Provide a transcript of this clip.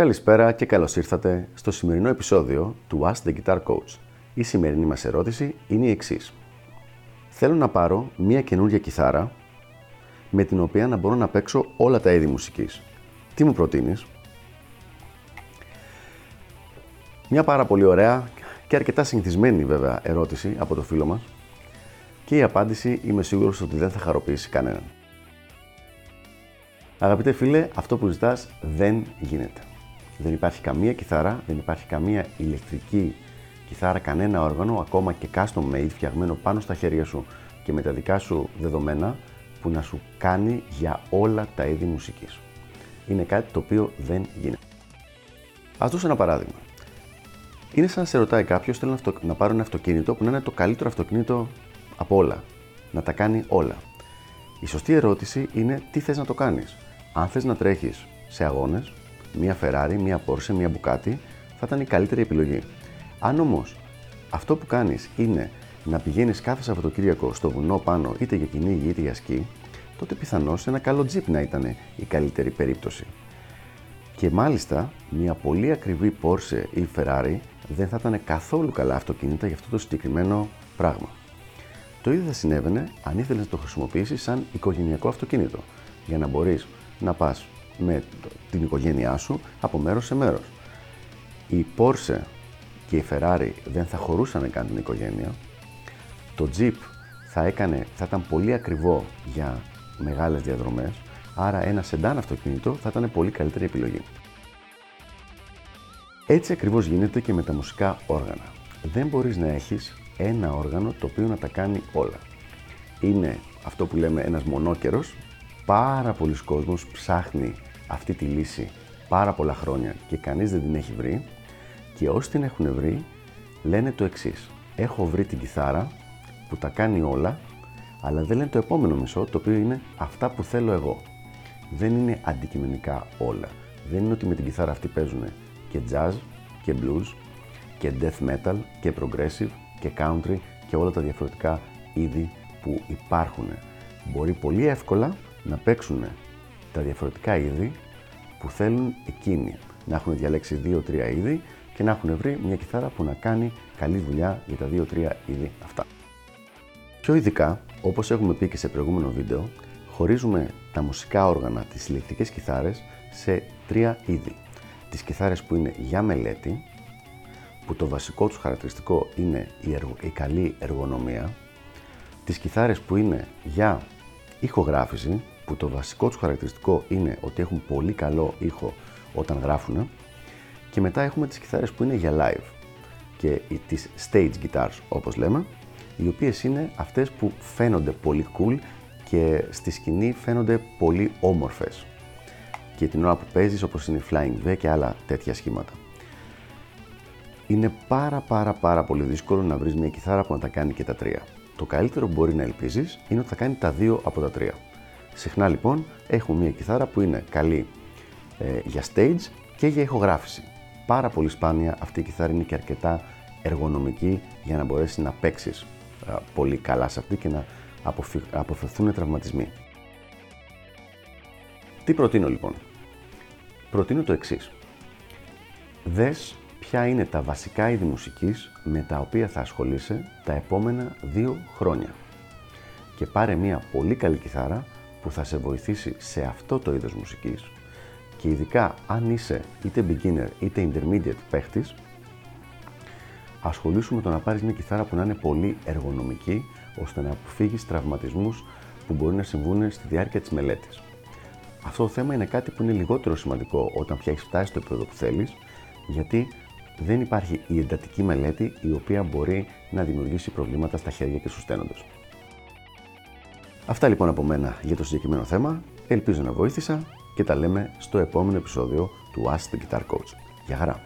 Καλησπέρα και καλώς ήρθατε στο σημερινό επεισόδιο του Ask the Guitar Coach. Η σημερινή μας ερώτηση είναι η εξής. Θέλω να πάρω μία καινούργια κιθάρα με την οποία να μπορώ να παίξω όλα τα είδη μουσικής. Τι μου προτείνεις; Μια πάρα πολύ ωραία και αρκετά συνηθισμένη βέβαια ερώτηση από το φίλο μας και η απάντηση είμαι σίγουρος ότι δεν θα χαροποιήσει κανέναν. Αγαπητέ φίλε, αυτό που ζητάς δεν γίνεται. Δεν υπάρχει καμία κιθάρα, δεν υπάρχει καμία ηλεκτρική κιθάρα, κανένα όργανο, ακόμα και custom made φτιαγμένο πάνω στα χέρια σου και με τα δικά σου δεδομένα που να σου κάνει για όλα τα είδη μουσικής. Είναι κάτι το οποίο δεν γίνεται. Α δώσω ένα παράδειγμα. Είναι σαν να σε ρωτάει κάποιος: Θέλω να, να πάρω ένα αυτοκίνητο που να είναι το καλύτερο αυτοκίνητο από όλα. Να τα κάνει όλα. Η σωστή ερώτηση είναι τι θες να το κάνεις. Αν θες να τρέχεις σε αγώνες, μία Ferrari, μία Porsche, μία Bugatti θα ήταν η καλύτερη επιλογή. Αν όμως αυτό που κάνεις είναι να πηγαίνεις κάθε Σαββατοκύριακο στο βουνό πάνω είτε για κυνήγι είτε για σκι, τότε πιθανώς ένα καλό τζιπ να ήταν η καλύτερη περίπτωση. Και μάλιστα μια πολύ ακριβή Porsche ή Ferrari δεν θα ήταν καθόλου καλά αυτοκίνητα για αυτό το συγκεκριμένο πράγμα. Το ίδιο θα συνέβαινε αν ήθελες να το χρησιμοποιήσεις σαν οικογενειακό αυτοκίνητο, για να μπορείς να πας με την οικογένειά σου από μέρος σε μέρος. Η Porsche και η Ferrari δεν θα χωρούσαν καν την οικογένεια. Το Jeep θα, έκανε, θα ήταν πολύ ακριβό για μεγάλες διαδρομές, άρα ένα σεντάν αυτοκίνητο θα ήταν πολύ καλύτερη επιλογή. Έτσι ακριβώς γίνεται και με τα μουσικά όργανα. Δεν μπορείς να έχεις ένα όργανο το οποίο να τα κάνει όλα. Είναι αυτό που λέμε ένας μονόκερος, πάρα πολλοί κόσμος ψάχνει αυτή τη λύση πάρα πολλά χρόνια και κανείς δεν την έχει βρει και όσοι την έχουν βρει λένε το εξής. Έχω βρει την κιθάρα που τα κάνει όλα, αλλά δεν λένε το επόμενο μισό, το οποίο είναι αυτά που θέλω εγώ. Δεν είναι αντικειμενικά όλα. Δεν είναι ότι με την κιθάρα αυτή παίζουν και jazz και blues και death metal και progressive και country και όλα τα διαφορετικά είδη που υπάρχουν. Μπορεί πολύ εύκολα να παίξουν τα διαφορετικά είδη που θέλουν εκείνοι. Να έχουν διαλέξει δύο-τρία είδη και να έχουν βρει μια κιθάρα που να κάνει καλή δουλειά για τα δύο-τρία είδη αυτά. Πιο ειδικά, όπως έχουμε πει και σε προηγούμενο βίντεο, χωρίζουμε τα μουσικά όργανα, τις ηλεκτρικές κιθάρες, σε τρία είδη. Τις κιθάρες που είναι για μελέτη, που το βασικό τους χαρακτηριστικό είναι η, η καλή εργονομία, τις κιθάρες που είναι για ηχογράφηση, που το βασικό τους χαρακτηριστικό είναι ότι έχουν πολύ καλό ήχο όταν γράφουν και μετά έχουμε τις κιθάρες που είναι για live και τις stage guitars όπως λέμε οι οποίες είναι αυτές που φαίνονται πολύ cool και στη σκηνή φαίνονται πολύ όμορφες και την ώρα που παίζεις όπως είναι η Flying V και άλλα τέτοια σχήματα. Είναι πάρα πάρα πάρα πολύ δύσκολο να βρεις μια κιθάρα που να τα κάνει και τα τρία. Το καλύτερο που μπορεί να ελπίζεις είναι ότι θα κάνει τα δύο από τα τρία. Συχνά λοιπόν έχουμε μια κιθάρα που είναι καλή ε, για stage και για ηχογράφηση. Πάρα πολύ σπάνια αυτή η κιθάρα είναι και αρκετά εργονομική για να μπορέσεις να παίξεις ε, πολύ καλά σε αυτή και να αποφευθούν τραυματισμοί. Τι προτείνω λοιπόν; Προτείνω το εξής. Δες ποια είναι τα βασικά είδη μουσικής με τα οποία θα ασχολείσαι τα επόμενα δύο χρόνια; Και πάρε μια πολύ καλή κιθάρα που θα σε βοηθήσει σε αυτό το είδος μουσικής και ειδικά αν είσαι είτε beginner είτε intermediate παίχτης ασχολήσου με το να πάρεις μια κιθάρα που να είναι πολύ εργονομική ώστε να αποφύγεις τραυματισμούς που μπορεί να συμβούν στη διάρκεια της μελέτης. Αυτό το θέμα είναι κάτι που είναι λιγότερο σημαντικό όταν πια έχεις φτάσει στο επίπεδο που θέλεις γιατί δεν υπάρχει η εντατική μελέτη η οποία μπορεί να δημιουργήσει προβλήματα στα χέρια και στους στένοντες. Αυτά λοιπόν από μένα για το συγκεκριμένο θέμα. Ελπίζω να βοήθησα και τα λέμε στο επόμενο επεισόδιο του Ask the Guitar Coach. Γεια χαρά!